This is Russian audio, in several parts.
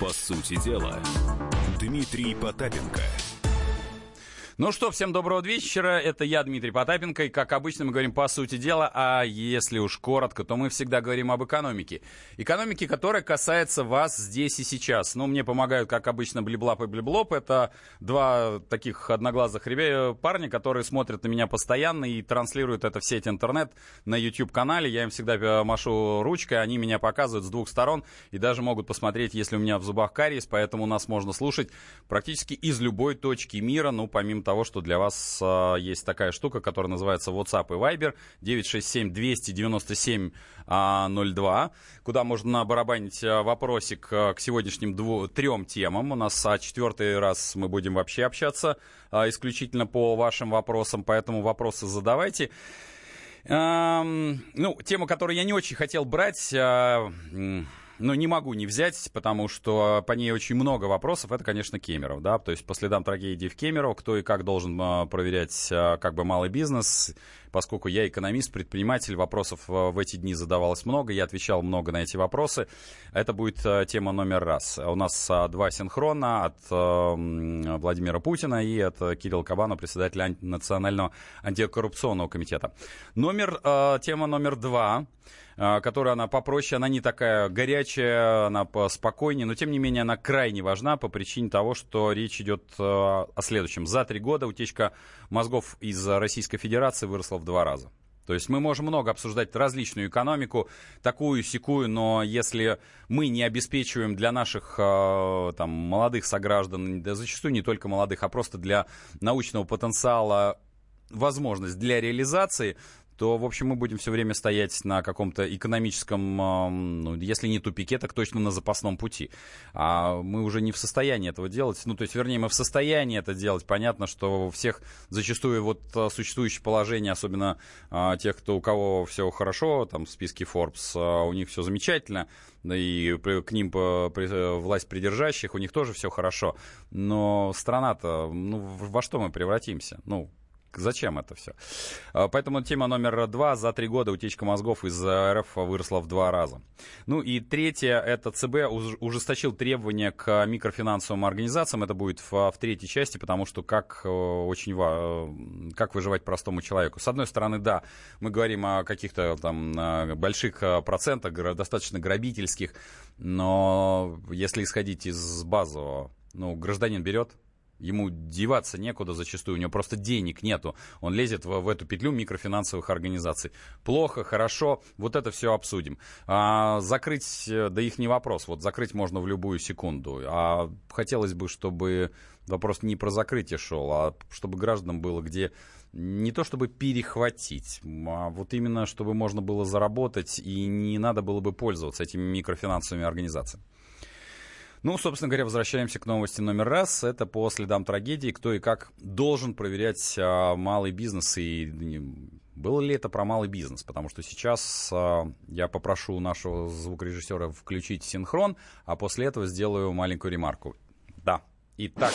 По сути дела, Дмитрий Потапенко – ну что, всем доброго вечера. Это я, Дмитрий Потапенко. И, как обычно, мы говорим по сути дела, а если уж коротко, то мы всегда говорим об экономике. Экономике, которая касается вас здесь и сейчас. Ну, мне помогают, как обычно, Блиблап и Блиблоп. Это два таких одноглазых ребят, парня, которые смотрят на меня постоянно и транслируют это в сеть интернет на YouTube-канале. Я им всегда э, машу ручкой, они меня показывают с двух сторон и даже могут посмотреть, если у меня в зубах кариес, поэтому нас можно слушать практически из любой точки мира, ну, помимо того, что для вас э, есть такая штука, которая называется WhatsApp и Viber 967 297 э, 02, куда можно барабанить а, вопросик э, к сегодняшним дву- трем темам. У нас а, четвертый раз мы будем вообще общаться э, исключительно по вашим вопросам, поэтому вопросы задавайте. Эм, ну, тему, которую я не очень хотел брать, э, но не могу не взять, потому что по ней очень много вопросов. Это, конечно, Кемеров, да, то есть по следам трагедии в Кемерово, кто и как должен а, проверять а, как бы малый бизнес, поскольку я экономист, предприниматель, вопросов а, в эти дни задавалось много, я отвечал много на эти вопросы. Это будет тема номер раз. У нас два синхрона от Владимира Путина и от Кирилла Кабана, председателя Национального антикоррупционного комитета. Номер, тема номер два которая она попроще, она не такая горячая, она спокойнее, но тем не менее она крайне важна по причине того, что речь идет о следующем. За три года утечка мозгов из Российской Федерации выросла в два раза. То есть мы можем много обсуждать различную экономику, такую, секую, но если мы не обеспечиваем для наших а, там, молодых сограждан, да зачастую не только молодых, а просто для научного потенциала возможность для реализации, то, в общем, мы будем все время стоять на каком-то экономическом, ну, если не тупике, так точно на запасном пути. А мы уже не в состоянии этого делать. Ну, то есть, вернее, мы в состоянии это делать. Понятно, что у всех зачастую вот а, существующее положение, особенно а, тех, кто, у кого все хорошо, там, в списке Forbes, а, у них все замечательно, и к ним по, при, власть придержащих, у них тоже все хорошо. Но страна-то, ну, во что мы превратимся? Ну, зачем это все? А, поэтому тема номер два. За три года утечка мозгов из РФ выросла в два раза. Ну и третье, это ЦБ ужесточил требования к микрофинансовым организациям. Это будет в, в третьей части, потому что как э, очень э, как выживать простому человеку. С одной стороны, да, мы говорим о каких-то там э, больших процентах, достаточно грабительских, но если исходить из базового, ну, гражданин берет, Ему деваться некуда зачастую, у него просто денег нету. Он лезет в, в эту петлю микрофинансовых организаций. Плохо, хорошо, вот это все обсудим. А, закрыть, э, да их не вопрос, вот закрыть можно в любую секунду. А хотелось бы, чтобы вопрос не про закрытие шел, а чтобы гражданам было где не то чтобы перехватить, а вот именно чтобы можно было заработать и не надо было бы пользоваться этими микрофинансовыми организациями. Ну, собственно говоря, возвращаемся к новости номер раз. Это по следам трагедии, кто и как должен проверять а, малый бизнес и было ли это про малый бизнес? Потому что сейчас а, я попрошу нашего звукорежиссера включить синхрон, а после этого сделаю маленькую ремарку. Да. Итак.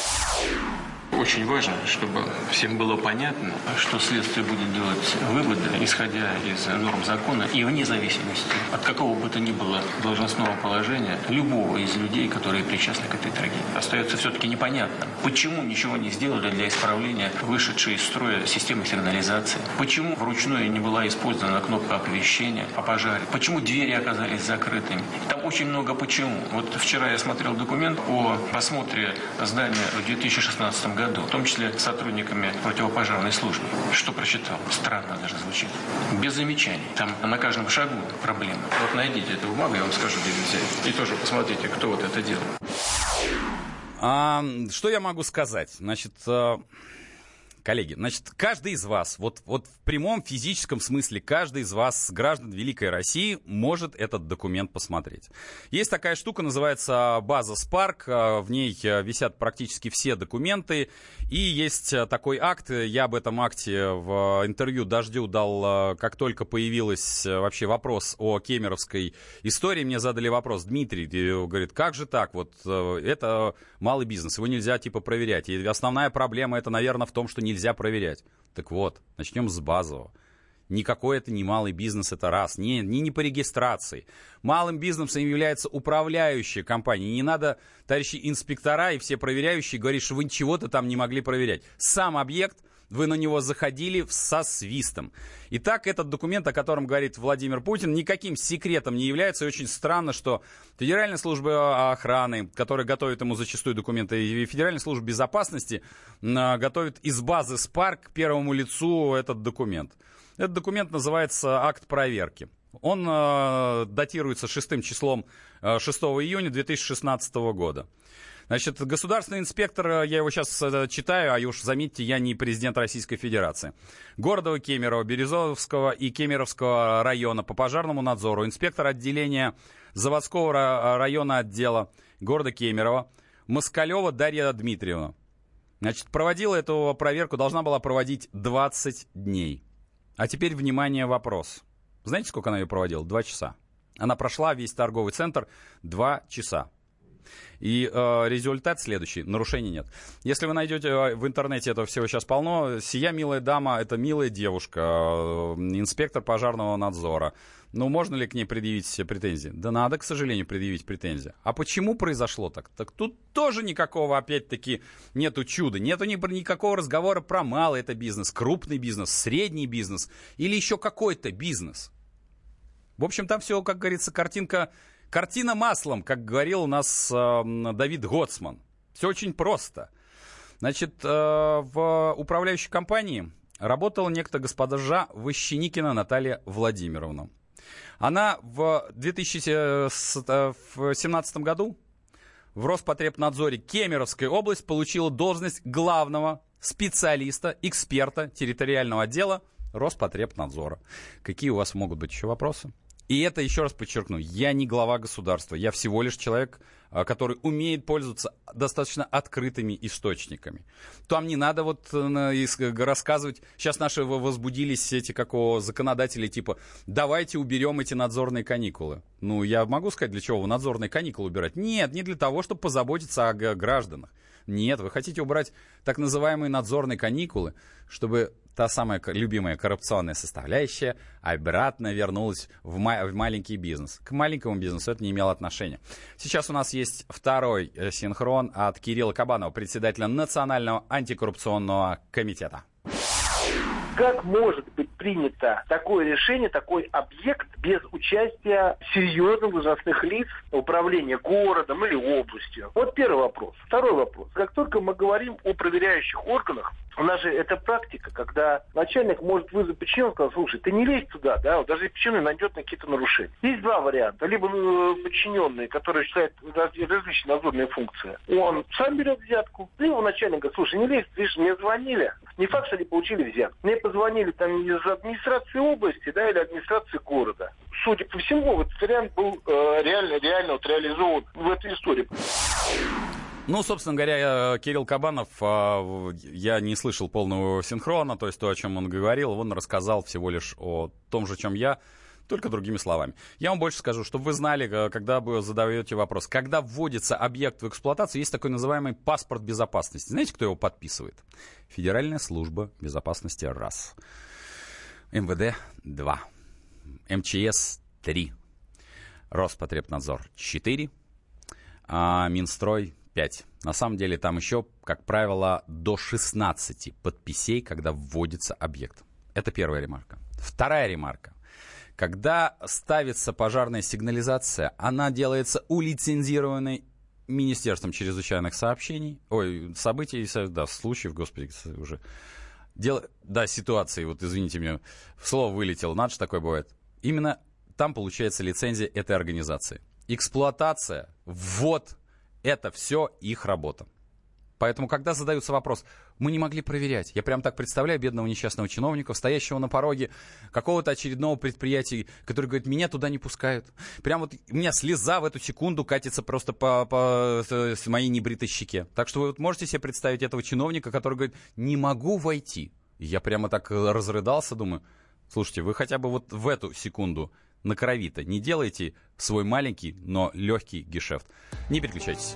Очень важно, чтобы всем было понятно, что следствие будет делать выводы, исходя из норм закона и вне зависимости от какого бы то ни было должностного положения любого из людей, которые причастны к этой трагедии. Остается все-таки непонятным, почему ничего не сделали для исправления вышедшей из строя системы сигнализации, почему вручную не была использована кнопка оповещения о пожаре, почему двери оказались закрытыми. Там очень много почему. Вот вчера я смотрел документ о осмотре здания в 2016 году году, в том числе сотрудниками противопожарной службы. Что прочитал? Странно даже звучит. Без замечаний. Там на каждом шагу проблема. Вот найдите эту бумагу, я вам скажу, где взять. И тоже посмотрите, кто вот это делал. А, что я могу сказать? Значит, э, Коллеги, значит, каждый из вас, вот, вот в прямом физическом смысле, каждый из вас, граждан Великой России, может этот документ посмотреть. Есть такая штука, называется база Spark, э, в ней э, висят практически все документы, и есть э, такой акт, я об этом акте в интервью Дождю дал, как только появилась вообще вопрос о кемеровской истории, мне задали вопрос, Дмитрий, говорит, как же так, вот это малый бизнес, его нельзя типа проверять, и основная проблема это, наверное, в том, что не нельзя проверять. Так вот, начнем с базового. Никакой это не малый бизнес, это раз. Не, не, не по регистрации. Малым бизнесом является управляющая компания. Не надо, товарищи инспектора и все проверяющие, говорить, что вы ничего-то там не могли проверять. Сам объект – вы на него заходили со свистом. Итак, этот документ, о котором говорит Владимир Путин, никаким секретом не является. И очень странно, что Федеральная служба охраны, которая готовит ему зачастую документы, и Федеральная служба безопасности готовит из базы СПАРК первому лицу этот документ. Этот документ называется «Акт проверки». Он э, датируется шестым числом э, 6 июня 2016 года. Значит, государственный инспектор, э, я его сейчас э, читаю, а уж заметьте, я не президент Российской Федерации. Городова Кемерово, Березовского и Кемеровского района по пожарному надзору, инспектор отделения заводского района отдела города Кемерово, Москалева Дарья Дмитриевна. Значит, проводила эту проверку, должна была проводить 20 дней. А теперь, внимание, вопрос. Знаете, сколько она ее проводила? Два часа. Она прошла весь торговый центр два часа. И э, результат следующий. Нарушений нет. Если вы найдете э, в интернете этого всего сейчас полно, сия милая дама, это милая девушка, э, инспектор пожарного надзора. Ну, можно ли к ней предъявить претензии? Да надо, к сожалению, предъявить претензии. А почему произошло так? Так тут тоже никакого, опять-таки, нету чуда. Нету ни, никакого разговора про малый это бизнес, крупный бизнес, средний бизнес или еще какой-то бизнес. В общем, там все, как говорится, картинка Картина маслом, как говорил у нас э, Давид Гоцман. Все очень просто. Значит, э, в управляющей компании работала некто госпожа Ващеникина Наталья Владимировна. Она в 2017 году в Роспотребнадзоре Кемеровской области получила должность главного специалиста, эксперта территориального отдела Роспотребнадзора. Какие у вас могут быть еще вопросы? И это, еще раз подчеркну, я не глава государства, я всего лишь человек, а, который умеет пользоваться достаточно открытыми источниками. Там не надо вот э, рассказывать, сейчас наши возбудились эти какого законодатели, типа, давайте уберем эти надзорные каникулы. Ну, я могу сказать, для чего вы надзорные каникулы убирать? Нет, не для того, чтобы позаботиться о гражданах. Нет, вы хотите убрать так называемые надзорные каникулы, чтобы та самая любимая коррупционная составляющая обратно вернулась в, ма- в маленький бизнес. К маленькому бизнесу это не имело отношения. Сейчас у нас есть второй э, синхрон от Кирилла Кабанова, председателя Национального антикоррупционного комитета. Как может быть принято такое решение, такой объект без участия серьезных должностных лиц управления городом или областью? Вот первый вопрос. Второй вопрос. Как только мы говорим о проверяющих органах, у нас же это практика, когда начальник может вызвать подчиненного и сказать, слушай, ты не лезь туда, да, вот даже подчиненный найдет на какие-то нарушения. Есть два варианта. Либо ну, подчиненный, который считает различные надзорные функции, он сам берет взятку, либо начальник говорит, слушай, не лезь, видишь, мне звонили, не факт, что они получили взятку. Мне позвонили там из администрации области, да, или администрации города. Судя по всему, этот вариант был э, реально, реально вот реализован в этой истории. Ну, собственно говоря, Кирилл Кабанов, а, я не слышал полного синхрона, то есть то, о чем он говорил, он рассказал всего лишь о том же, чем я, только другими словами. Я вам больше скажу, чтобы вы знали, э, когда вы задаете вопрос, когда вводится объект в эксплуатацию, есть такой называемый паспорт безопасности. Знаете, кто его подписывает? Федеральная служба безопасности раз. МВД два. МЧС три. Роспотребнадзор четыре. А Минстрой 5. На самом деле там еще, как правило, до 16 подписей, когда вводится объект. Это первая ремарка. Вторая ремарка. Когда ставится пожарная сигнализация, она делается улицензированной Министерством чрезвычайных сообщений, ой, событий, да, случаев, господи, уже, дело, да, ситуации, вот извините меня, слово вылетело, надо же такое бывает. Именно там получается лицензия этой организации. Эксплуатация, ввод это все их работа. Поэтому, когда задаются вопрос, мы не могли проверять. Я прям так представляю бедного несчастного чиновника, стоящего на пороге какого-то очередного предприятия, который говорит, меня туда не пускают. Прям вот у меня слеза в эту секунду катится просто по, по с моей небритой щеке. Так что вы вот можете себе представить этого чиновника, который говорит, не могу войти. я прямо так разрыдался, думаю, слушайте, вы хотя бы вот в эту секунду на крови-то не делайте свой маленький, но легкий гешефт. Не переключайтесь.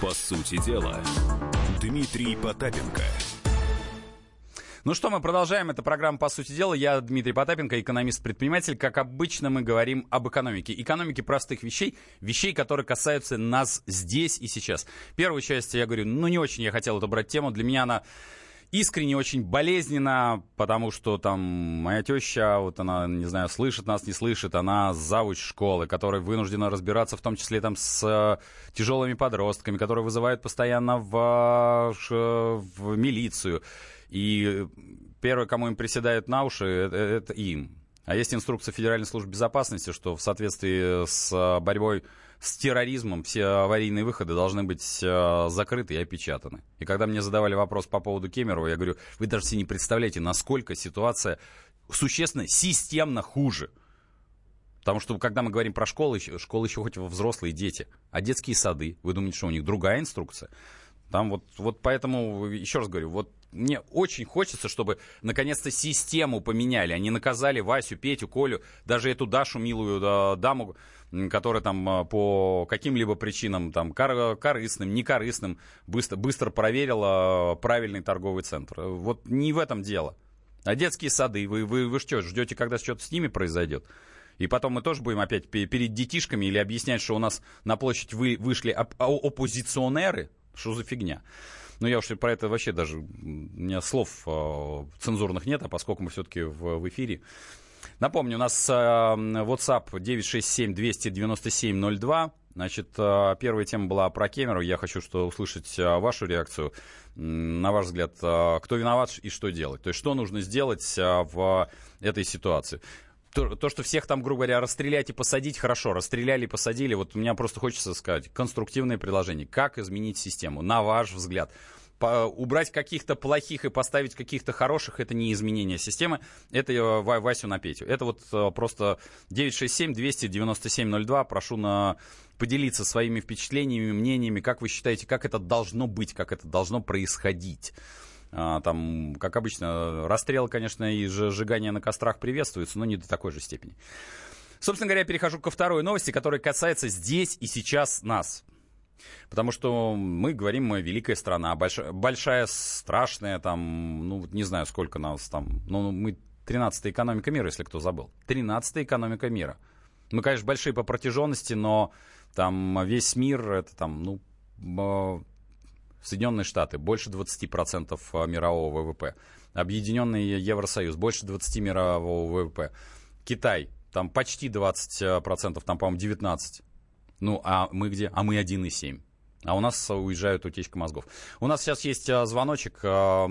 По сути дела, Дмитрий Потапенко – ну что, мы продолжаем. Это программа «По сути дела». Я Дмитрий Потапенко, экономист-предприниматель. Как обычно, мы говорим об экономике. Экономике простых вещей, вещей, которые касаются нас здесь и сейчас. Первую часть я говорю, ну не очень я хотел эту брать тему. Для меня она искренне очень болезненно, потому что там моя теща, вот она, не знаю, слышит нас, не слышит, она завуч школы, которая вынуждена разбираться в том числе там с э, тяжелыми подростками, которые вызывают постоянно в, э, в милицию. И первое, кому им приседают на уши, это, это им. А есть инструкция Федеральной службы безопасности, что в соответствии с а, борьбой с терроризмом все аварийные выходы должны быть э, закрыты и опечатаны. И когда мне задавали вопрос по поводу Кемерова, я говорю, вы даже себе не представляете, насколько ситуация существенно, системно хуже. Потому что, когда мы говорим про школы, школы еще хоть взрослые дети. А детские сады, вы думаете, что у них другая инструкция? Там вот, вот поэтому, еще раз говорю, вот мне очень хочется, чтобы наконец-то систему поменяли. Они наказали Васю, Петю, Колю, даже эту Дашу, милую да, даму, которая там а, по каким-либо причинам, там, кор- корыстным, некорыстным, быстро, быстро проверила правильный торговый центр. Вот не в этом дело. А детские сады, вы, вы, вы что, ждете, когда что-то с ними произойдет? И потом мы тоже будем опять перед детишками или объяснять, что у нас на площадь вы, вышли оп- оппозиционеры. Что за фигня? Ну, я уж про это вообще даже... У меня слов э, цензурных нет, а поскольку мы все-таки в, в эфире. Напомню, у нас э, WhatsApp 967-297-02. Значит, э, первая тема была про Кемеру. Я хочу что услышать вашу реакцию. На ваш взгляд, кто виноват и что делать? То есть, что нужно сделать в этой ситуации? То, то, что всех там, грубо говоря, расстрелять и посадить, хорошо, расстреляли и посадили. Вот у меня просто хочется сказать, конструктивное предложение. Как изменить систему, на ваш взгляд? По, убрать каких-то плохих и поставить каких-то хороших, это не изменение системы, это э, Васю на Петю. Это вот э, просто 967-297-02, прошу на поделиться своими впечатлениями, мнениями, как вы считаете, как это должно быть, как это должно происходить. А, там, как обычно, расстрел, конечно, и сжигание на кострах приветствуется, но не до такой же степени. Собственно говоря, я перехожу ко второй новости, которая касается здесь и сейчас нас. Потому что мы говорим, мы великая страна, большая, большая страшная, там, ну, не знаю, сколько нас там, ну, мы 13-я экономика мира, если кто забыл. 13-я экономика мира. Мы, конечно, большие по протяженности, но там весь мир, это там, ну, Соединенные Штаты больше 20% а, мирового ВВП. Объединенный Евросоюз больше 20% мирового ВВП. Китай там почти 20%, там, по-моему, 19%. Ну, а мы где? А мы 1,7%. А у нас уезжают утечка мозгов. У нас сейчас есть а, звоночек. А,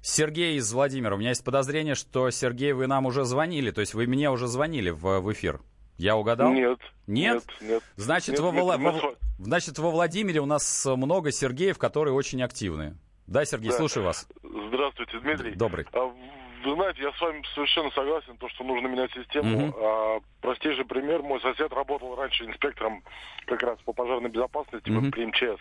Сергей из Владимира. У меня есть подозрение, что, Сергей, вы нам уже звонили. То есть вы мне уже звонили в, в эфир. Я угадал? Нет. Нет? Нет, нет. Значит, нет, во, нет, нет, во, значит, во Владимире у нас много Сергеев, которые очень активные. Да, Сергей, Да. слушаю вас. Здравствуйте, Дмитрий. Добрый. А, Вы знаете, я с вами совершенно согласен, то, что нужно менять систему. Мгм. А, простейший пример. Мой сосед работал раньше инспектором как раз по пожарной безопасности Мгм. при МЧС.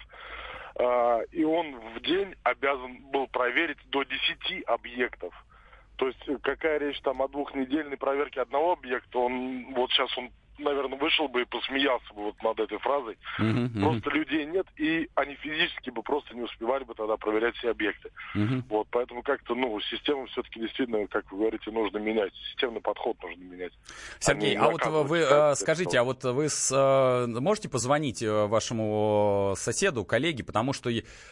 А, и он в день обязан был проверить до 10 объектов. То есть какая речь там о двухнедельной проверке одного объекта, он вот сейчас он наверное, вышел бы и посмеялся бы вот над этой фразой. Мгм, мгм, Просто людей нет, и они физически бы просто не успевали бы тогда проверять все объекты. мгм. Вот, поэтому как-то, ну, систему все-таки действительно, как вы говорите, нужно менять. Системный подход нужно менять. Сергей, Они а вот вы э, как-то, скажите, что- а вот вы с, э, можете позвонить э, вашему соседу, коллеге, потому что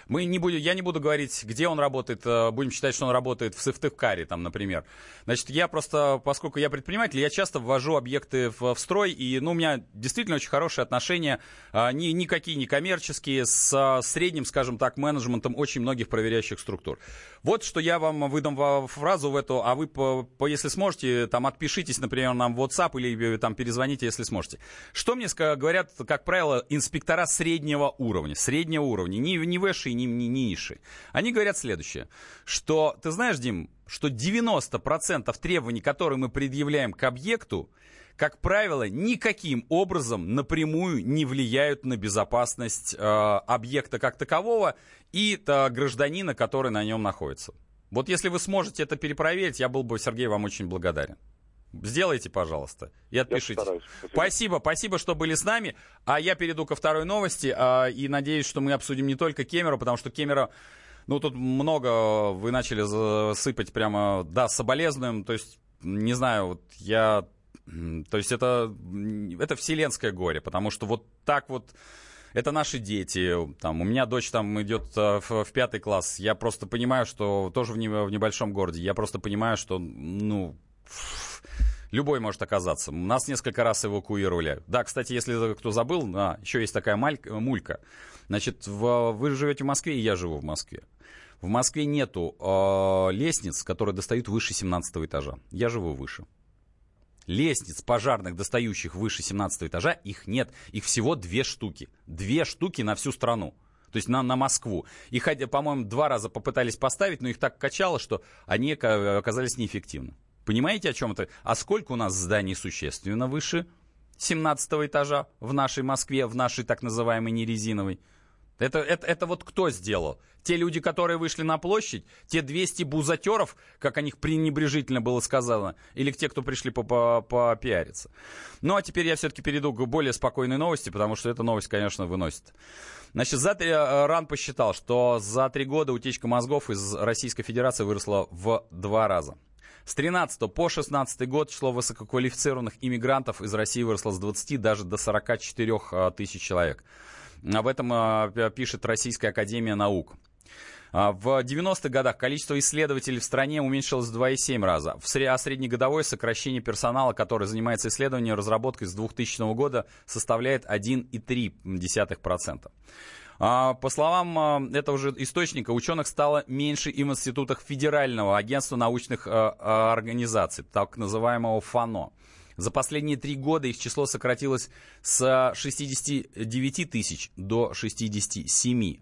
мы не будем, я не буду говорить, где он работает, э, будем считать, что он работает в Сыктывкаре, там, например. Значит, я просто, поскольку я предприниматель, я часто ввожу объекты в, в строй и, ну, у меня действительно очень хорошие отношения, а, ни, никакие не коммерческие, с а, средним, скажем так, менеджментом очень многих проверяющих структур. Вот что я вам выдам фразу в эту, а вы, по, по, если сможете, там, отпишитесь, например, нам в WhatsApp или там перезвоните, если сможете. Что мне говорят, как правило, инспектора среднего уровня, среднего уровня, не, не высшие, не, не, не низшие. Они говорят следующее, что, ты знаешь, Дим, что 90% требований, которые мы предъявляем к объекту, как правило, никаким образом напрямую не влияют на безопасность э, объекта как такового и э, гражданина, который на нем находится. Вот если вы сможете это перепроверить, я был бы, Сергей, вам очень благодарен. Сделайте, пожалуйста, и отпишитесь. Спасибо. спасибо, спасибо, что были с нами. А я перейду ко второй новости. А, и надеюсь, что мы обсудим не только Кемера, потому что Кемера, ну, тут много вы начали сыпать прямо, да, соболезнуем. То есть, не знаю, вот я... То есть это, это вселенское горе, потому что вот так вот это наши дети. Там, у меня дочь там идет э, в, в пятый класс. Я просто понимаю, что тоже в, не, в небольшом городе. Я просто понимаю, что, ну, любой может оказаться. Нас несколько раз эвакуировали. Да, кстати, если кто забыл, а, еще есть такая малька, мулька. Значит, в, вы живете в Москве, и я живу в Москве. В Москве нету э, лестниц, которые достают выше 17 этажа. Я живу выше. Лестниц пожарных, достающих выше 17 этажа, их нет. Их всего две штуки. Две штуки на всю страну. То есть на, на Москву. Их, по-моему, два раза попытались поставить, но их так качало, что они оказались неэффективны. Понимаете, о чем это? А сколько у нас зданий существенно выше 17 этажа в нашей Москве, в нашей так называемой нерезиновой? Это, это, это вот кто сделал? Те люди, которые вышли на площадь? Те 200 бузатеров, как о них пренебрежительно было сказано? Или те, кто пришли попиариться? Ну, а теперь я все-таки перейду к более спокойной новости, потому что эта новость, конечно, выносит. Значит, за три, э, РАН посчитал, что за три года утечка мозгов из Российской Федерации выросла в два раза. С 13 по 16 год число высококвалифицированных иммигрантов из России выросло с 20 даже до 44 а, тысяч человек. Об этом а, пишет Российская Академия Наук. А, в 90-х годах количество исследователей в стране уменьшилось в 2,7 раза, а среднегодовое сокращение персонала, который занимается исследованием и разработкой с 2000 года, составляет 1,3%. А, по словам этого же источника, ученых стало меньше и в институтах Федерального агентства научных организаций, так называемого ФАНО. За последние три года их число сократилось с 69 тысяч до 67.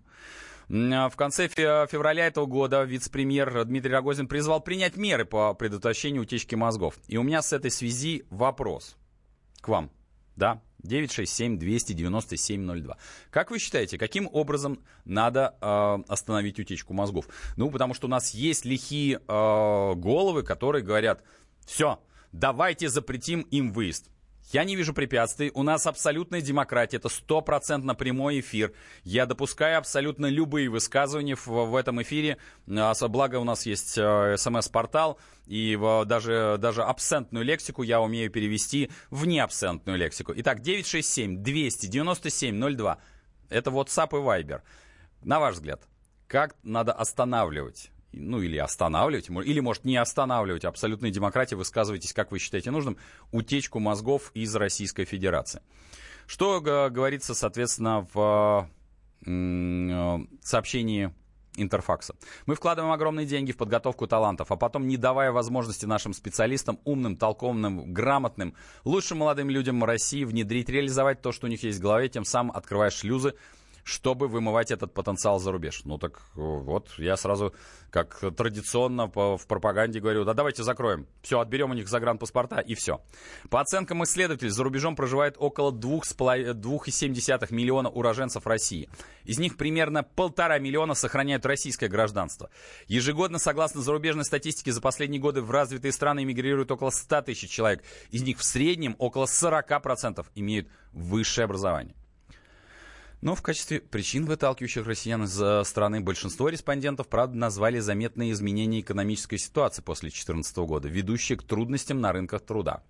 В конце февраля этого года вице-премьер Дмитрий Рогозин призвал принять меры по предотвращению утечки мозгов. И у меня с этой связи вопрос к вам. Да, 967-297-02. Как вы считаете, каким образом надо э, остановить утечку мозгов? Ну, потому что у нас есть лихие э, головы, которые говорят, все, давайте запретим им выезд. Я не вижу препятствий. У нас абсолютная демократия. Это стопроцентно прямой эфир. Я допускаю абсолютно любые высказывания в, в этом эфире. Благо у нас есть э, смс-портал. И в, даже, даже абсентную лексику я умею перевести в неабсентную лексику. Итак, 967-297-02. Это WhatsApp и Viber. На ваш взгляд, как надо останавливать ну или останавливать, или, может, не останавливать абсолютной демократии, высказывайтесь, как вы считаете нужным, утечку мозгов из Российской Федерации. Что говорится, соответственно, в э, сообщении Интерфакса. Мы вкладываем огромные деньги в подготовку талантов, а потом, не давая возможности нашим специалистам, умным, толковым, грамотным, лучшим молодым людям России внедрить, реализовать то, что у них есть в голове, тем самым открывая шлюзы чтобы вымывать этот потенциал за рубеж. Ну так вот, я сразу, как традиционно в пропаганде говорю, да давайте закроем. Все, отберем у них загранпаспорта и все. По оценкам исследователей, за рубежом проживает около 2,7 миллиона уроженцев России. Из них примерно полтора миллиона сохраняют российское гражданство. Ежегодно, согласно зарубежной статистике, за последние годы в развитые страны эмигрируют около 100 тысяч человек. Из них в среднем около 40% имеют высшее образование. Но в качестве причин, выталкивающих россиян из страны, большинство респондентов, правда, назвали заметные изменения экономической ситуации после 2014 года, ведущие к трудностям на рынках труда.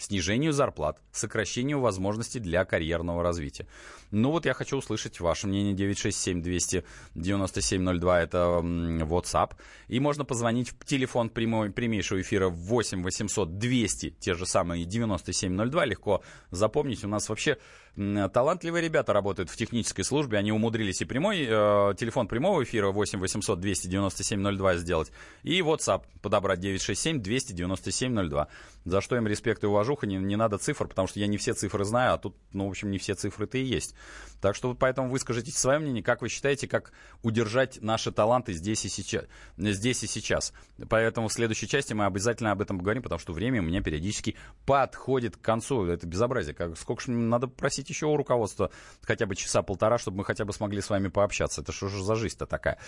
снижению зарплат, сокращению возможностей для карьерного развития. Ну вот я хочу услышать ваше мнение. 967-297-02 это WhatsApp. И можно позвонить в телефон прямой, прямейшего эфира 8 800 200, те же самые 9702. Легко запомнить. У нас вообще талантливые ребята работают в технической службе. Они умудрились и прямой, э, телефон прямого эфира 8 800 297 02 сделать. И WhatsApp подобрать 967 297 02. За что им респект и уважуха. Не, не надо цифр, потому что я не все цифры знаю, а тут, ну, в общем, не все цифры-то и есть. Так что поэтому выскажите свое мнение, как вы считаете, как удержать наши таланты здесь и сейчас. Здесь и сейчас. Поэтому в следующей части мы обязательно об этом поговорим, потому что время у меня периодически подходит к концу. Это безобразие. Как, сколько же надо просить еще у руководства хотя бы часа полтора, чтобы мы хотя бы смогли с вами пообщаться. Это что же за жизнь-то такая?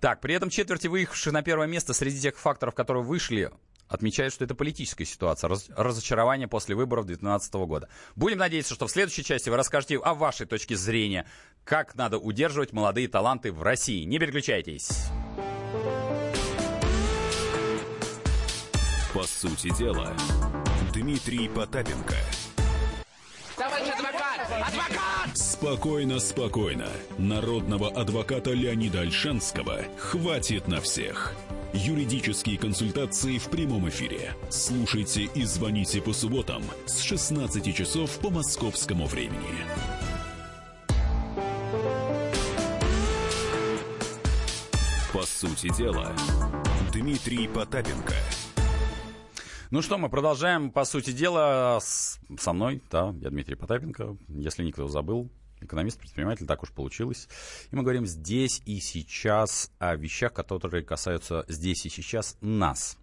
Так, при этом четверти выехавших на первое место среди тех факторов, которые вышли отмечают, что это политическая ситуация, раз, разочарование после выборов 2012 года. Будем надеяться, что в следующей части вы расскажете о вашей точке зрения, как надо удерживать молодые таланты в России. Не переключайтесь. По сути дела, Дмитрий Потапенко. Спокойно, спокойно. Народного адвоката Леонида Альшанского хватит на всех. Юридические консультации в прямом эфире. Слушайте и звоните по субботам с 16 часов по московскому времени. По сути дела, Дмитрий Потапенко. Ну что, мы продолжаем, по сути дела, с, со мной, да, я Дмитрий Потапенко, если никто забыл, экономист, предприниматель, так уж получилось. И мы говорим здесь и сейчас о вещах, которые касаются здесь и сейчас нас.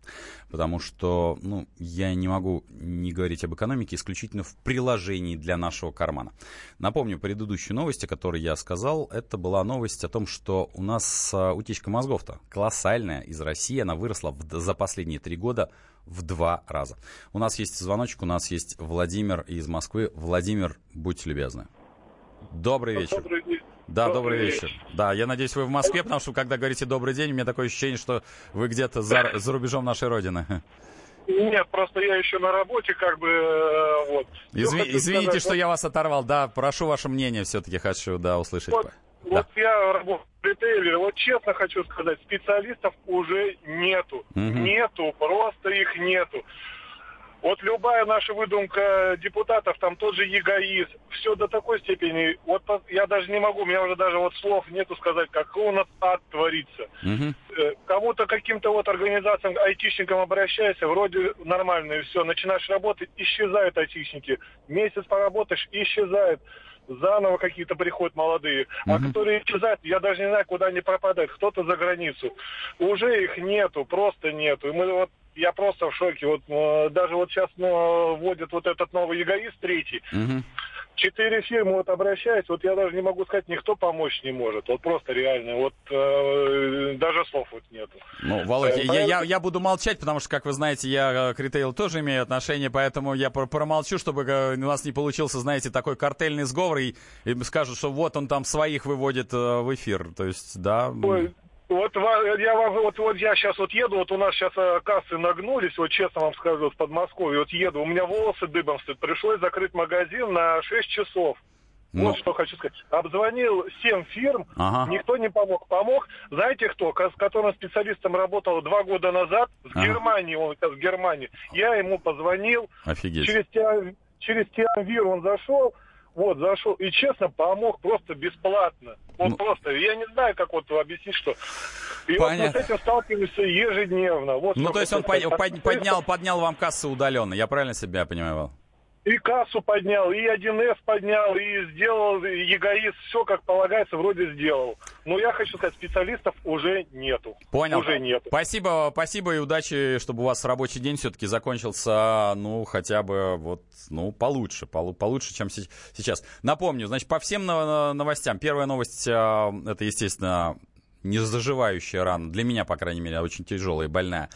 Потому что ну, я не могу не говорить об экономике исключительно в приложении для нашего кармана. Напомню, предыдущую новость, о которой я сказал, это была новость о том, что у нас а, утечка мозгов-то колоссальная из России. Она выросла в, за последние три года в два раза. У нас есть звоночек, у нас есть Владимир из Москвы. Владимир, будьте любезны. Добрый вечер. Добрый день. Да, добрый, Добрый вечер. Да, я надеюсь, вы в Москве, потому что когда говорите добрый день, у меня такое ощущение, что вы где-то за, за рубежом нашей родины. Нет, просто я еще на работе, как бы, э, вот. Изви- извините, сказать, что я вас оторвал. Да, прошу ваше мнение все-таки хочу, да, услышать. Вот, Да. вот я работаю в ритейлере, вот честно хочу сказать, специалистов уже нету. Мгм. Нету, просто их нету. Вот любая наша выдумка депутатов, там тот же эгоист, все до такой степени, вот я даже не могу, у меня уже даже вот слов нету сказать, как у нас ад творится. Мгм. Э, кому-то, каким-то вот организациям, айтишникам обращайся, вроде нормально, и все, начинаешь работать, исчезают айтишники. Месяц поработаешь, исчезает. Заново какие-то приходят молодые. А Мгм. которые исчезают, я даже не знаю, куда они пропадают. Кто-то за границу. Уже их нету, просто нету. И мы вот я просто в шоке. Вот э, даже вот сейчас ну, вводят вот этот новый эгоист третий. Мгм. Четыре фирмы вот обращаюсь, вот я даже не могу сказать, никто помочь не может. Вот просто реально, вот э, даже слов вот нету. Ну, Володь, Э, я, я, я буду молчать, потому что, как вы знаете, я э, к ритейлу тоже имею отношение, поэтому я пр- промолчу, чтобы э, у нас не получился, знаете, такой картельный сговор, и, и скажут, что вот он там своих выводит э, в эфир. То есть, да. Ой, Вот я вам вот, вот я сейчас вот еду, вот у нас сейчас э, кассы нагнулись, вот честно вам скажу, в Подмосковье, вот еду, у меня волосы дыбом стоят, пришлось закрыть магазин на 6 часов. Ну. Вот что хочу сказать. Обзвонил 7 фирм, Ага. никто не помог. Помог, знаете кто, с которым специалистом работал два года назад, в Ага. Германии, он сейчас в Германии. Я ему позвонил, Офигеть. через, через он зашел, вот, зашел, и честно, помог просто бесплатно. Вот Ну. просто, я не знаю, как вот объяснить, что... И Понятно. вот мы с этим сталкиваемся ежедневно. Вот Ну, то есть он под- поднял, поднял вам кассу удаленно, я правильно себя понимаю? И кассу поднял, и 1С поднял, и сделал, эгоист, все как полагается, вроде сделал. Но я хочу сказать, специалистов уже нету. Понял. Уже нету. Спасибо, спасибо и удачи, чтобы у вас рабочий день все-таки закончился, ну, хотя бы вот, ну, получше, полу- получше, чем се- сейчас. Напомню, значит, по всем но- новостям. Первая новость, а, это, естественно, незаживающая рана. Для меня, по крайней мере, очень тяжелая и больная.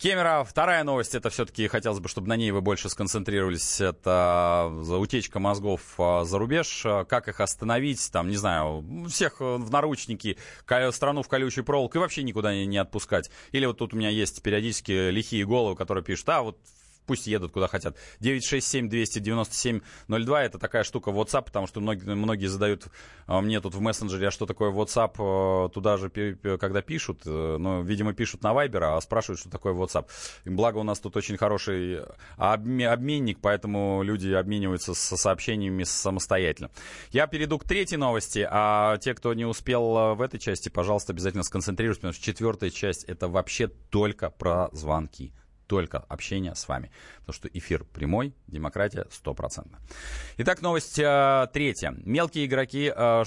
Кемера, вторая новость, это все-таки хотелось бы, чтобы на ней вы больше сконцентрировались, это утечка мозгов а, за рубеж, А, как их остановить, там, не знаю, всех э, в наручники, страну в колючий проволок и вообще никуда не отпускать. Или вот тут у меня есть периодически лихие головы, которые пишут, а вот пусть едут куда хотят. 967-297-02 это такая штука WhatsApp, потому что многие, многие задают а, мне тут в мессенджере, а что такое WhatsApp, а, туда же, когда пишут, э, ну, видимо, пишут на Viber, а спрашивают, что такое WhatsApp. Благо у нас тут очень хороший обменник, поэтому люди обмениваются со сообщениями самостоятельно. Я перейду к третьей новости, а те, кто не успел в этой части, пожалуйста, обязательно сконцентрируйтесь, потому что четвертая часть это вообще только про звонки только общение с вами. Потому что эфир прямой, демократия стопроцентно. Итак, новость э, третья. Мелкие игроки, э,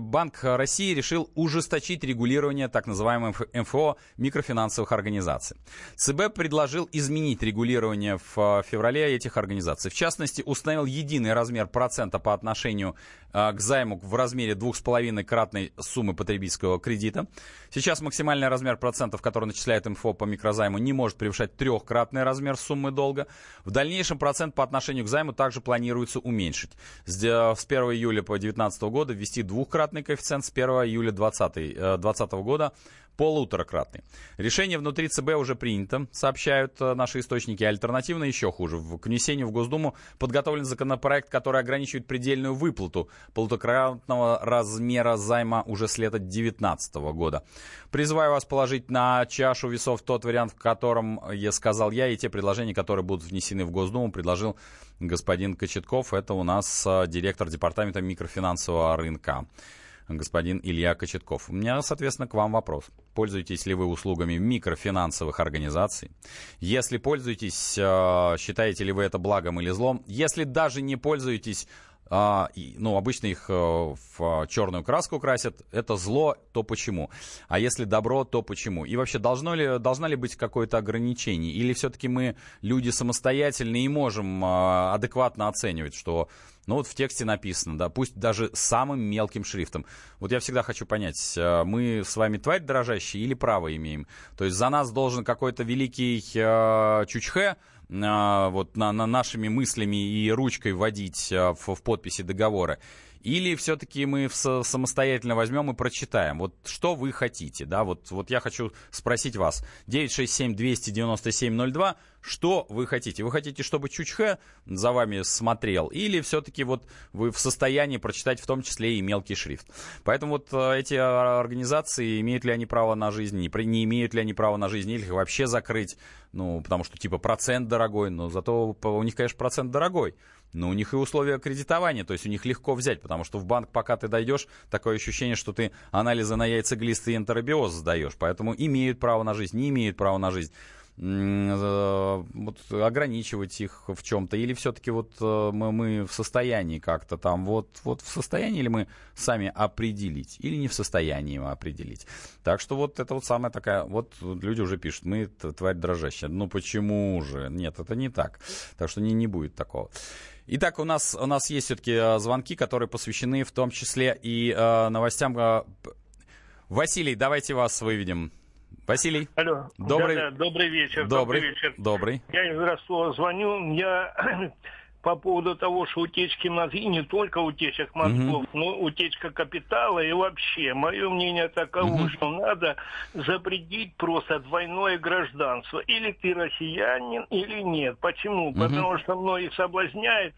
Банк России решил ужесточить регулирование так называемых МФО микрофинансовых организаций. ЦБ предложил изменить регулирование в э, феврале этих организаций. В частности, установил единый размер процента по отношению э, к займу в размере 2,5 кратной суммы потребительского кредита. Сейчас максимальный размер процентов, который начисляет МФО по микрозайму, не может превышать трехкратный размер суммы долга. В дальнейшем процент по отношению к займу также планируется уменьшить. С 1 июля по 2019 года ввести двухкратный коэффициент, с 1 июля 2020 года полуторакратный. Решение внутри ЦБ уже принято, сообщают э, наши источники. Альтернативно еще хуже. К внесению в Госдуму подготовлен законопроект, который ограничивает предельную выплату полуторакратного размера займа уже с лета 2019 года. Призываю вас положить на чашу весов тот вариант, в котором я сказал я, и те предложения, которые будут внесены в Госдуму, предложил господин Кочетков. Это у нас э, директор департамента микрофинансового рынка господин Илья Кочетков. У меня, соответственно, к вам вопрос. Пользуетесь ли вы услугами микрофинансовых организаций? Если пользуетесь, э, считаете ли вы это благом или злом? Если даже не пользуетесь, а, ну, обычно их э, в черную краску красят, это зло, то почему? А если добро, то почему? И вообще, должно ли, должна ли быть какое-то ограничение? Или все-таки мы люди самостоятельные и можем а, адекватно оценивать, что ну вот в тексте написано, да, пусть даже самым мелким шрифтом. Вот я всегда хочу понять, э, мы с вами тварь дрожащая или право имеем? То есть за нас должен какой-то великий э, Чучхе э, вот на, на нашими мыслями и ручкой вводить э, в, в подписи договора? Или все-таки мы самостоятельно возьмем и прочитаем? Вот что вы хотите, да? Вот, вот я хочу спросить вас. 967-297-02, что вы хотите? Вы хотите, чтобы Чучхе за вами смотрел? Или все-таки вот вы в состоянии прочитать в том числе и мелкий шрифт? Поэтому вот э, эти организации, имеют ли они право на жизнь, не, не имеют ли они право на жизнь, или их вообще закрыть? Ну, потому что типа процент дорогой, но зато у них, конечно, процент дорогой. Но у них и условия кредитования, то есть у них легко взять, потому что в банк, пока ты дойдешь, такое ощущение, что ты анализы на яйцеглисты и энтеробиоз сдаешь. Поэтому имеют право на жизнь, не имеют права на жизнь вот, ограничивать их в чем-то, или все-таки вот э, мы, мы в состоянии как-то там, вот, вот в состоянии ли мы сами определить, или не в состоянии мы определить. Так что вот это вот самая такая, вот люди уже пишут, мы тварь дрожащая. Ну почему же? Нет, это не так. Так что не, не будет такого. Итак, у нас, у нас есть все-таки э, звонки, которые посвящены в том числе и э, новостям. Э, Василий, давайте вас выведем. Василий. Алло. Добрый, да, да, добрый вечер. Добрый, добрый вечер. Добрый. Я из Ростова звоню. Я по поводу того, что утечки мозгов, и не только утечек мозгов, угу. но утечка капитала и вообще. Мое мнение таково, угу. что надо запретить просто двойное гражданство. Или ты россиянин, или нет. Почему? Угу. Потому что многих соблазняет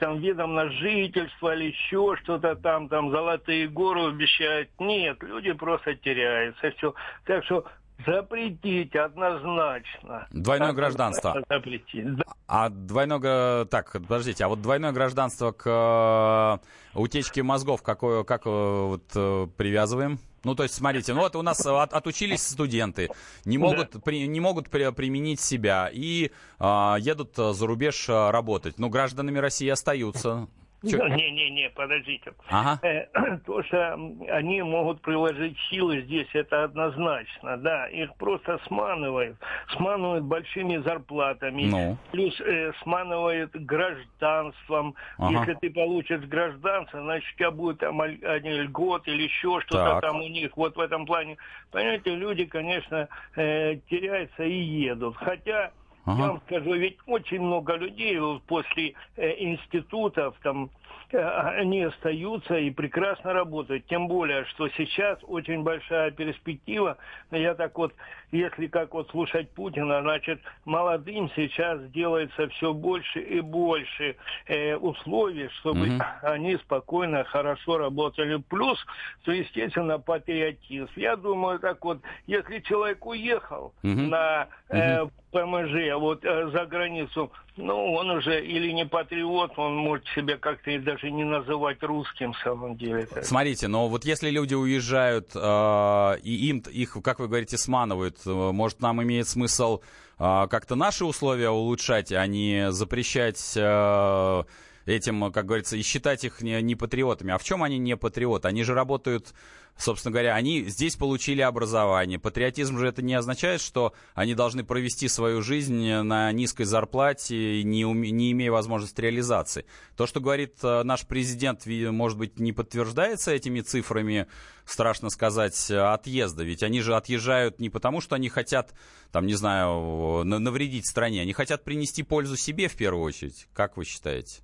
там видом на жительство или еще что-то там, там золотые горы обещают. Нет, люди просто теряются. Все. Так что Запретить однозначно. Двойное однозначно гражданство. Запретить. Да. А двойное... Так, подождите, а вот двойное гражданство к э, утечке мозгов какое, как э, вот, э, привязываем? Ну, то есть, смотрите, ну вот у нас от, отучились студенты, не могут, да. при, не могут при, применить себя и а, едут за рубеж работать. Ну, гражданами России остаются. Не-не-не, подождите. Ага. Э, то, что они могут приложить силы здесь, это однозначно, да. Их просто сманывают. Сманывают большими зарплатами. Ну. Плюс э, сманывают гражданством. Ага. Если ты получишь гражданство, значит, у тебя будет там льгот или еще что-то там у них. Вот в этом плане. Понимаете, люди, конечно, э, теряются и едут. Хотя Ага. Я вам скажу, ведь очень много людей после э, институтов, там, э, они остаются и прекрасно работают. Тем более, что сейчас очень большая перспектива. Я так вот, если как вот слушать Путина, значит, молодым сейчас делается все больше и больше э, условий, чтобы угу. они спокойно, хорошо работали. Плюс, то, естественно, патриотизм. Я думаю, так вот, если человек уехал угу. на э, ПМЖ, а вот э, за границу, ну, он уже или не патриот, он может себя как-то и даже не называть русским, в самом деле. Смотрите, но вот если люди уезжают, э, и им, их, как вы говорите, сманывают, э, может, нам имеет смысл э, как-то наши условия улучшать, а не запрещать... Э, этим, как говорится, и считать их не, не патриотами. А в чем они не патриоты? Они же работают собственно говоря, они здесь получили образование. Патриотизм же это не означает, что они должны провести свою жизнь на низкой зарплате, не, не имея возможности реализации. То, что говорит э, наш президент, может быть, не подтверждается этими цифрами, страшно сказать, отъезда. Ведь они же отъезжают не потому, что они хотят, там, не знаю, навредить стране. Они хотят принести пользу себе в первую очередь. Как вы считаете?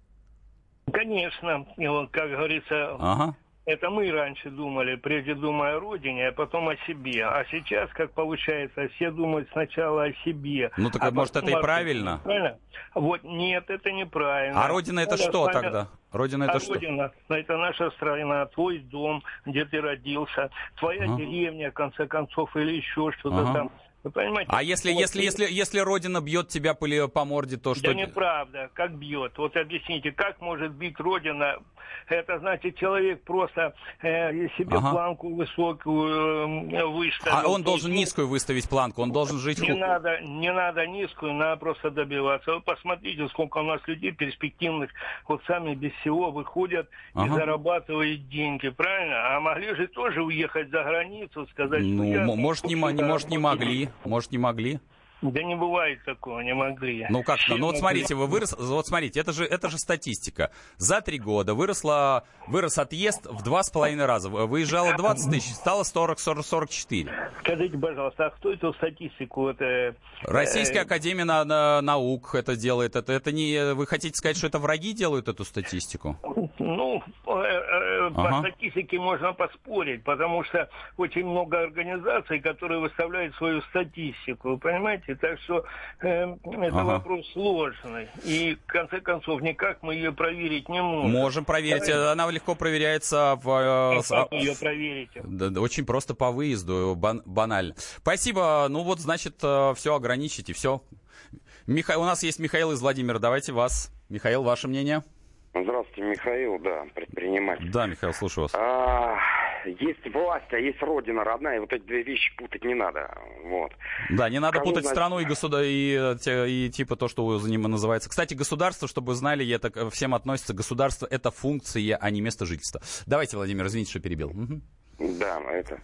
Конечно, как говорится, ага. Это мы раньше думали, прежде думая о родине, а потом о себе. А сейчас, как получается, все думают сначала о себе. Ну так, а может, это и правильно? Правильно? Вот нет, это неправильно. А родина это что вами... тогда? Родина это а что? Родина, это наша страна, твой дом, где ты родился, твоя ага. деревня, в конце концов, или еще что-то ага. там. Вы понимаете? А если, вот, если, если, если Родина бьет тебя по, по морде, то что... Да неправда, как бьет. Вот объясните, как может бить Родина? Это значит, человек просто э, себе ага. планку высокую э, выставил. А он должен низкую выставить планку, он должен жить... Не надо, не надо низкую, надо просто добиваться. Вы посмотрите, сколько у нас людей перспективных, вот сами без всего выходят ага. и зарабатывают деньги, правильно? А могли же тоже уехать за границу, сказать... Ну, я, может, не, не, может, не могли. Может, не могли? Да не бывает такого, не могли. Ну как-то, ну вот смотрите, вы вырос, вот смотрите, это же, это же статистика. За три года выросла, вырос отъезд в два с половиной раза. Выезжало 20 тысяч, стало 40, 40, 44. Скажите, пожалуйста, а кто эту статистику? Это, э, Российская Академия на, на, наук это делает. Это, это не, вы хотите сказать, что это враги делают эту статистику? Ну, э, э, по ага. статистике можно поспорить, потому что очень много организаций, которые выставляют свою статистику, вы понимаете? Понимаете? Так что э, это ага. вопрос сложный. И, в конце концов, никак мы ее проверить не можем. Можем проверить. Правильно? Она легко проверяется. В, э, а как ее проверите? Да, да, очень просто по выезду, бан, банально. Спасибо. Ну вот, значит, э, все ограничите, все. Миха... У нас есть Михаил из Владимира. Давайте вас. Михаил, ваше мнение? Здравствуйте, Михаил, да, предприниматель. Да, Михаил, слушаю вас. А, есть власть, а есть родина родная, и вот эти две вещи путать не надо. Вот. Да, не надо Кому, путать значит... страну и государство, и, и, и типа то, что за ним называется. Кстати, государство, чтобы вы знали, это всем относится, государство это функция, а не место жительства. Давайте, Владимир, извините, что перебил. Угу. Да, это...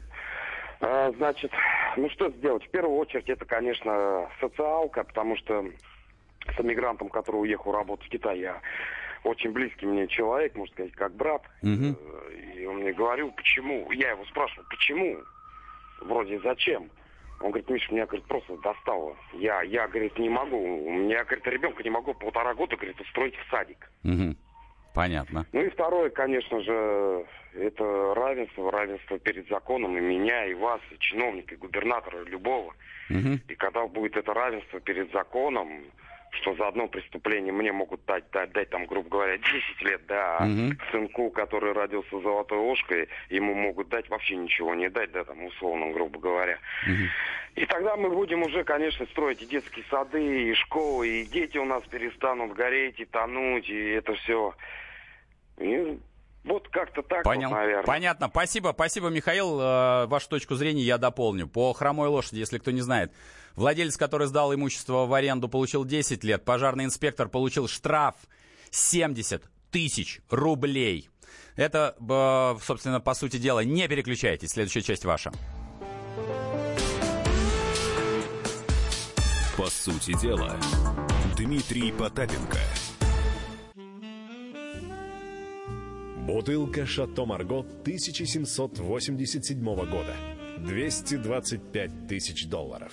А, значит, ну что сделать? В первую очередь это, конечно, социалка, потому что с эмигрантом, который уехал работать в Китай, я очень близкий мне человек, можно сказать, как брат. Угу. И он мне говорил, почему. Я его спрашивал, почему? Вроде зачем? Он говорит, Миша, меня, говорит, просто достало. Я, я, говорит, не могу. У меня, говорит, ребенка не могу полтора года, говорит, устроить в садик. Угу. Понятно. Ну и второе, конечно же, это равенство, равенство перед законом и меня, и вас, и чиновника, и губернатора, и любого. Угу. И когда будет это равенство перед законом, что за одно преступление мне могут дать, дать, дать там, грубо говоря, 10 лет, да, а угу. сынку, который родился золотой ложкой, ему могут дать вообще ничего не дать, да, там, условно, грубо говоря. Угу. И тогда мы будем уже, конечно, строить и детские сады, и школы, и дети у нас перестанут гореть и тонуть, и это все. И вот как-то так, Понял. Вот, наверное. Понятно. Спасибо, спасибо, Михаил. Э, вашу точку зрения я дополню. По хромой лошади, если кто не знает. Владелец, который сдал имущество в аренду, получил 10 лет. Пожарный инспектор получил штраф 70 тысяч рублей. Это, э, собственно, по сути дела, не переключайтесь. Следующая часть ваша. По сути дела, Дмитрий Потапенко – Бутылка «Шато Марго» 1787 года. 225 тысяч долларов.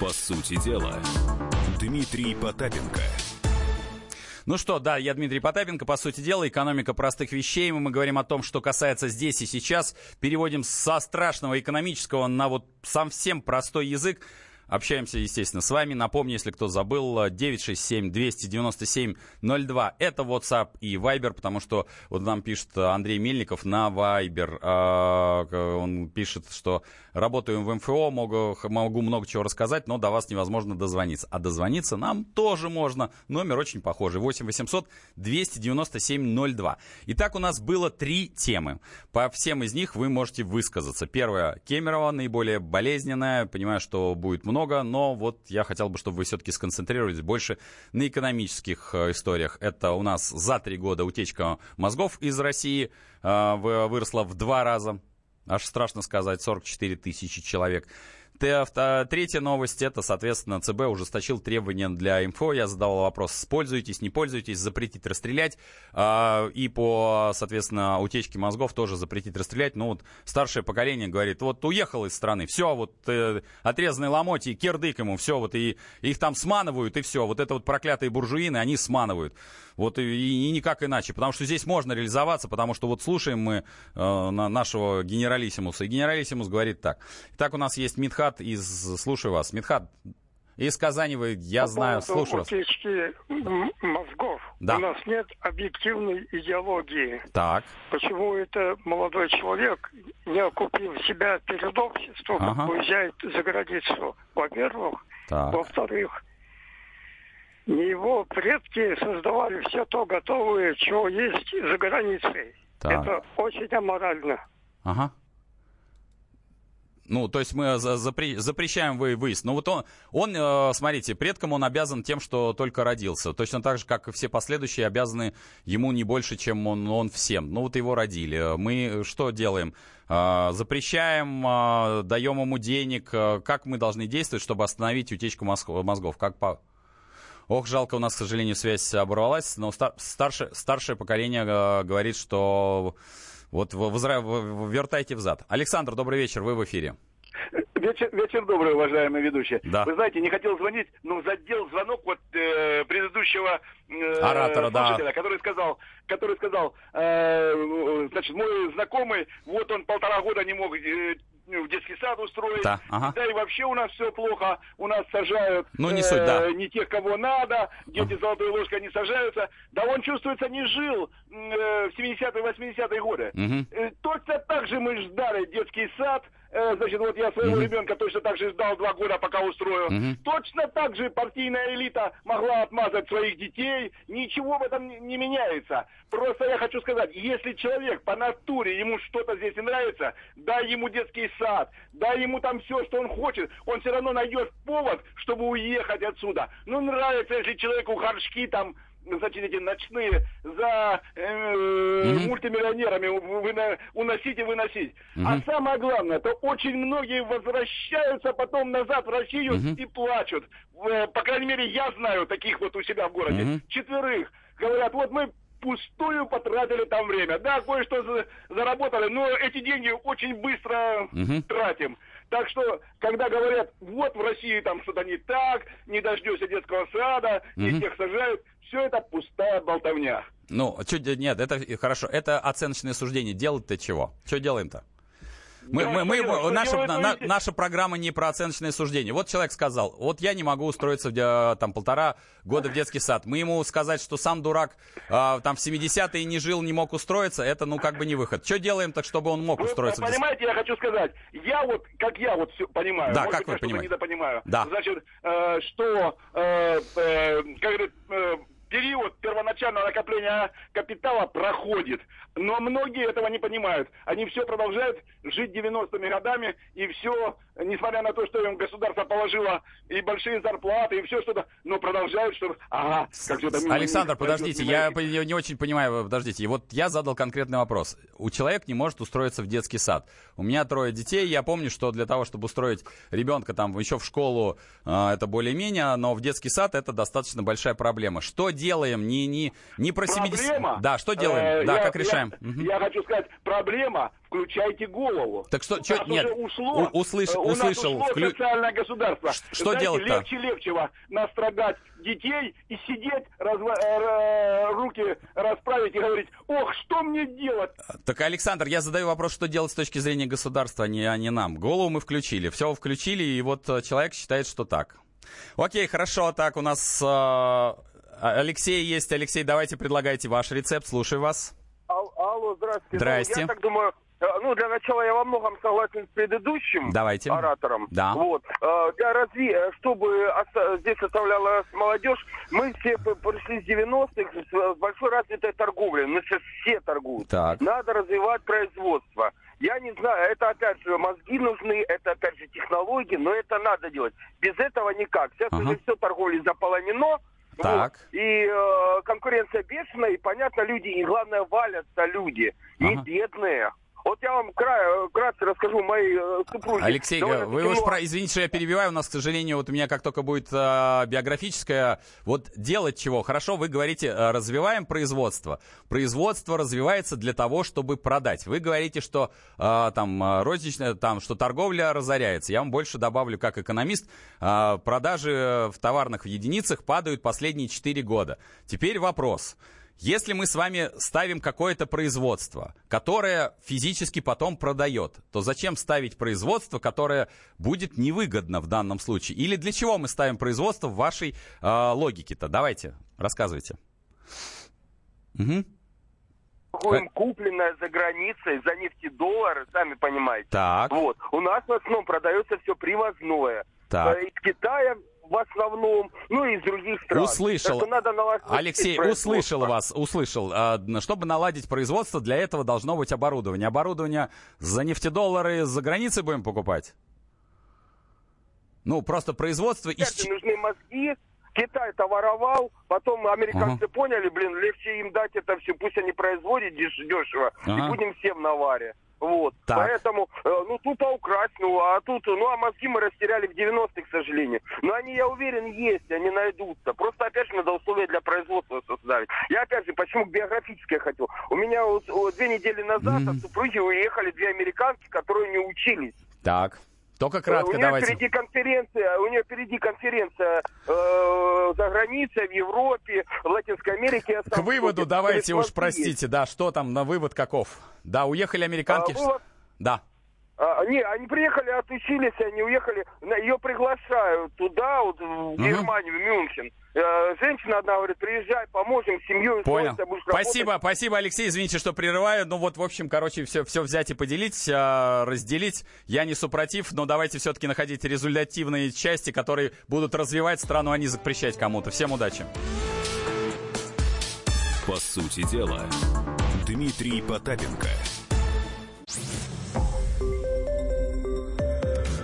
По сути дела, Дмитрий Потапенко. Ну что, да, я Дмитрий Потапенко. По сути дела, экономика простых вещей. Мы говорим о том, что касается здесь и сейчас. Переводим со страшного экономического на вот совсем простой язык. Общаемся, естественно, с вами. Напомню, если кто забыл, 967-297-02. Это WhatsApp и Viber, потому что вот нам пишет Андрей Мельников на Viber. А, он пишет, что работаю в МФО, могу, могу много чего рассказать, но до вас невозможно дозвониться. А дозвониться нам тоже можно. Номер очень похожий. 8 800 297 02. Итак, у нас было три темы. По всем из них вы можете высказаться. Первая Кемерово, наиболее болезненная. Понимаю, что будет много много, но вот я хотел бы, чтобы вы все-таки сконцентрировались больше на экономических э, историях. Это у нас за три года утечка мозгов из России э, выросла в два раза. Аж страшно сказать, 44 тысячи человек. Третья новость, это, соответственно, ЦБ ужесточил требования для МФО. Я задавал вопрос, пользуетесь, не пользуетесь, запретить расстрелять. А, и по, соответственно, утечке мозгов тоже запретить расстрелять. Ну вот старшее поколение говорит, вот уехал из страны, все, вот э, отрезанные ломоти, кирдык ему, все, вот и их там сманывают, и все. Вот это вот проклятые буржуины, они сманывают. Вот и, и никак иначе. Потому что здесь можно реализоваться, потому что вот слушаем мы э, нашего генералиссимуса. И генералиссимус говорит так. Так у нас есть Мидхат из... Слушаю вас. Мидхат, из Казани вы, я По знаю, слушаю утечки мозгов. Да. У нас нет объективной идеологии. Так. Почему это молодой человек, не окупив себя перед обществом, Ага. уезжает за границу? Во-первых. Во-вторых, его предки создавали все то готовое, чего есть за границей. Так. Это очень аморально. Ага. Ну, то есть мы за- запре- запрещаем вы выезд. Но вот он, он, э, смотрите, предкам он обязан тем, что только родился. Точно так же, как и все последующие обязаны ему не больше, чем он, он всем. Ну, вот его родили. Мы что делаем? Э, Запрещаем, э, даем ему денег. Как мы должны действовать, чтобы остановить утечку мозг- мозгов? Как по... Ох, жалко, у нас, к сожалению, связь оборвалась, но стар- старше- старшее поколение э, говорит, что вот вы- возра- вы- вертайте взад. Александр, добрый вечер, вы в эфире. Вечер, вечер добрый, уважаемый ведущий. Да. Вы знаете, не хотел звонить, но задел звонок вот э, предыдущего э, Оратора, да. который сказал, который сказал, э, значит, мой знакомый, вот он полтора года не мог э, в детский сад устроить. Да, ага. и вообще у нас все плохо, у нас сажают Ну, не э, суть, да. не тех, кого надо, дети золотой ложкой не сажаются. Да он, чувствуется, не жил э, в 70-е, 80-е годы. Э, Точно так же мы ждали детский сад. Э, Значит, вот я своего Мгм. ребенка точно так же ждал два года, пока устрою. Мгм. Точно так же партийная элита могла отмазать своих детей. Ничего в этом не- не меняется. Просто я хочу сказать, если человек по натуре, ему что-то здесь не нравится, дай ему детский сад, дай ему там все, что он хочет, он все равно найдет повод, чтобы уехать отсюда. Ну, нравится, если человеку горшки там значит, эти ночные за э, Мгм. мультимиллионерами выно- уносить и выносить. Мгм. А самое главное, то очень многие возвращаются потом назад в Россию Мгм. и плачут. Э, По крайней мере, я знаю таких вот у себя в городе. Мгм. Четверых. Говорят, вот мы пустую потратили там время. Да, кое-что за- заработали, но эти деньги очень быстро Мгм. тратим. Так что, когда говорят, вот в России там что-то не так, не дождешься детского сада, не Мгм. всех сажают, все это пустая болтовня. Ну, де- нет, это хорошо. Это оценочное суждение. Делать-то чего? Что делаем-то? Мы, мы, мы его- наша, на- наша программа не про оценочное суждение. Вот человек сказал, вот я не могу устроиться в, там полтора года в детский сад. Мы ему сказать, что сам дурак а, там в 70-е не жил, не мог устроиться, это ну как бы не выход. Что делаем так, чтобы он мог Вы устроиться понимаете, я хочу сказать, я вот, как я вот всё понимаю, Да, может как быть, вы я понимаете? недопонимаю. Да. Значит, э, что, э, э, как говорит, э, период первоначального накопления капитала проходит. Но многие этого не понимают. Они все продолжают жить 90-ми годами, и все, несмотря на то, что им государство положило и большие зарплаты, и все что-то, но продолжают, что... Ага, как это мимо Александр, подождите, я не очень понимаю, подождите. И Вот я задал конкретный вопрос. У человека не может устроиться в детский сад. У меня трое детей, я помню, что для того, чтобы устроить ребенка там еще в школу, э, это более-менее, но в детский сад это достаточно большая проблема. Что делаем? Не, не, не про 70... Проблема? Да, что делаем? Э, да, я- как решаем? Я, Мгм. я хочу сказать, проблема, включайте голову. Так что- нас нет, ушло, у- услыш- э, у нас услышал, ушло вклю- социальное государство. Ш- что Знаете, делать-то? легче легчего настрадать детей и сидеть, разва- э, э, руки расправить и говорить, ох, что мне делать? Так, Александр, я задаю вопрос, что делать с точки зрения государства, а не, а не нам. Голову мы включили, все включили, и вот человек считает, что так. Окей, хорошо, так, у нас э, Алексей есть. Алексей, давайте предлагайте ваш рецепт, слушаю вас. Ал- Алло, здравствуйте. Здрасте. Ну, я так думаю, э, ну, для начала я во многом согласен с предыдущим Давайте. оратором. Да. Вот. Э, Для разви... э, чтобы здесь оставляла молодежь, мы все пришли с 90-х с с большой развитой торговлей. Мы сейчас все торгуют. Так. Надо развивать производство. Я не знаю, это опять же мозги нужны, это опять же технологии, но это надо делать. Без этого никак. Сейчас Ага. уже все торговли заполонено. Так. Вот. И э, конкуренция бешеная, и понятно, люди, и главное, валятся люди, Ага. бедные. Вот я вам кра- вкратце расскажу моей э, супруге. Алексей, Довольно-таки вы уж про... извините, что я перебиваю, у нас, к сожалению, вот у меня как только будет э, биографическое, вот делать чего? Хорошо, вы говорите, э, развиваем производство. Производство развивается для того, чтобы продать. Вы говорите, что э, там э, розничная, там, что торговля разоряется. Я вам больше добавлю, как экономист, э, продажи в товарных единицах падают последние 4 года. Теперь вопрос. Если мы с вами ставим какое-то производство, которое физически потом продает, то зачем ставить производство, которое будет невыгодно в данном случае? Или для чего мы ставим производство в вашей э, логике-то? Давайте, рассказывайте. Мгм. торгуем купленное за границей, за нефтедоллары, сами понимаете. Так. Вот. У нас в основном продается все привозное. Так. Э, Из Китая в основном, ну и из других стран. Услышал. Надо Алексей, услышал вас, услышал. А, Чтобы наладить производство, для этого должно быть оборудование. Оборудование за нефтедоллары за границей будем покупать? Ну, просто производство из... Нужны мозги. Китай-то воровал, потом американцы поняли, блин, легче им дать это все, пусть они производят деш- дешево, Ага. и будем всем на варе. Вот. Так. Поэтому, э, ну, тупо украсть, ну, а тут, ну, а мозги мы растеряли в 90-х, к сожалению. Но они, я уверен, есть, они найдутся. Просто, опять же, надо условия для производства создать. Я, опять же, почему биографически я хотел. У меня вот, вот две недели назад от супруги уехали две американки, которые не учились. Так, только кратко у нее давайте. впереди конференция, у нее впереди конференция э, за границей, в Европе, в Латинской Америке. К выводу давайте уж, простите, да, что там на вывод каков? Да, уехали американки. А, вывод- Да. А, не, они приехали, отучились, они уехали, на- ее приглашают туда, вот, в Германию, в Мюнхен. Э, женщина одна говорит, приезжай, поможем, семью Понял. будешь Спасибо, спасибо, Алексей. Извините, что прерываю. Ну вот, в общем, короче, все, все взять и поделить, а, разделить. Я не супротив, но давайте все-таки находить результативные части, которые будут развивать страну, а не запрещать кому-то. Всем удачи. По сути дела, Дмитрий Потапенко.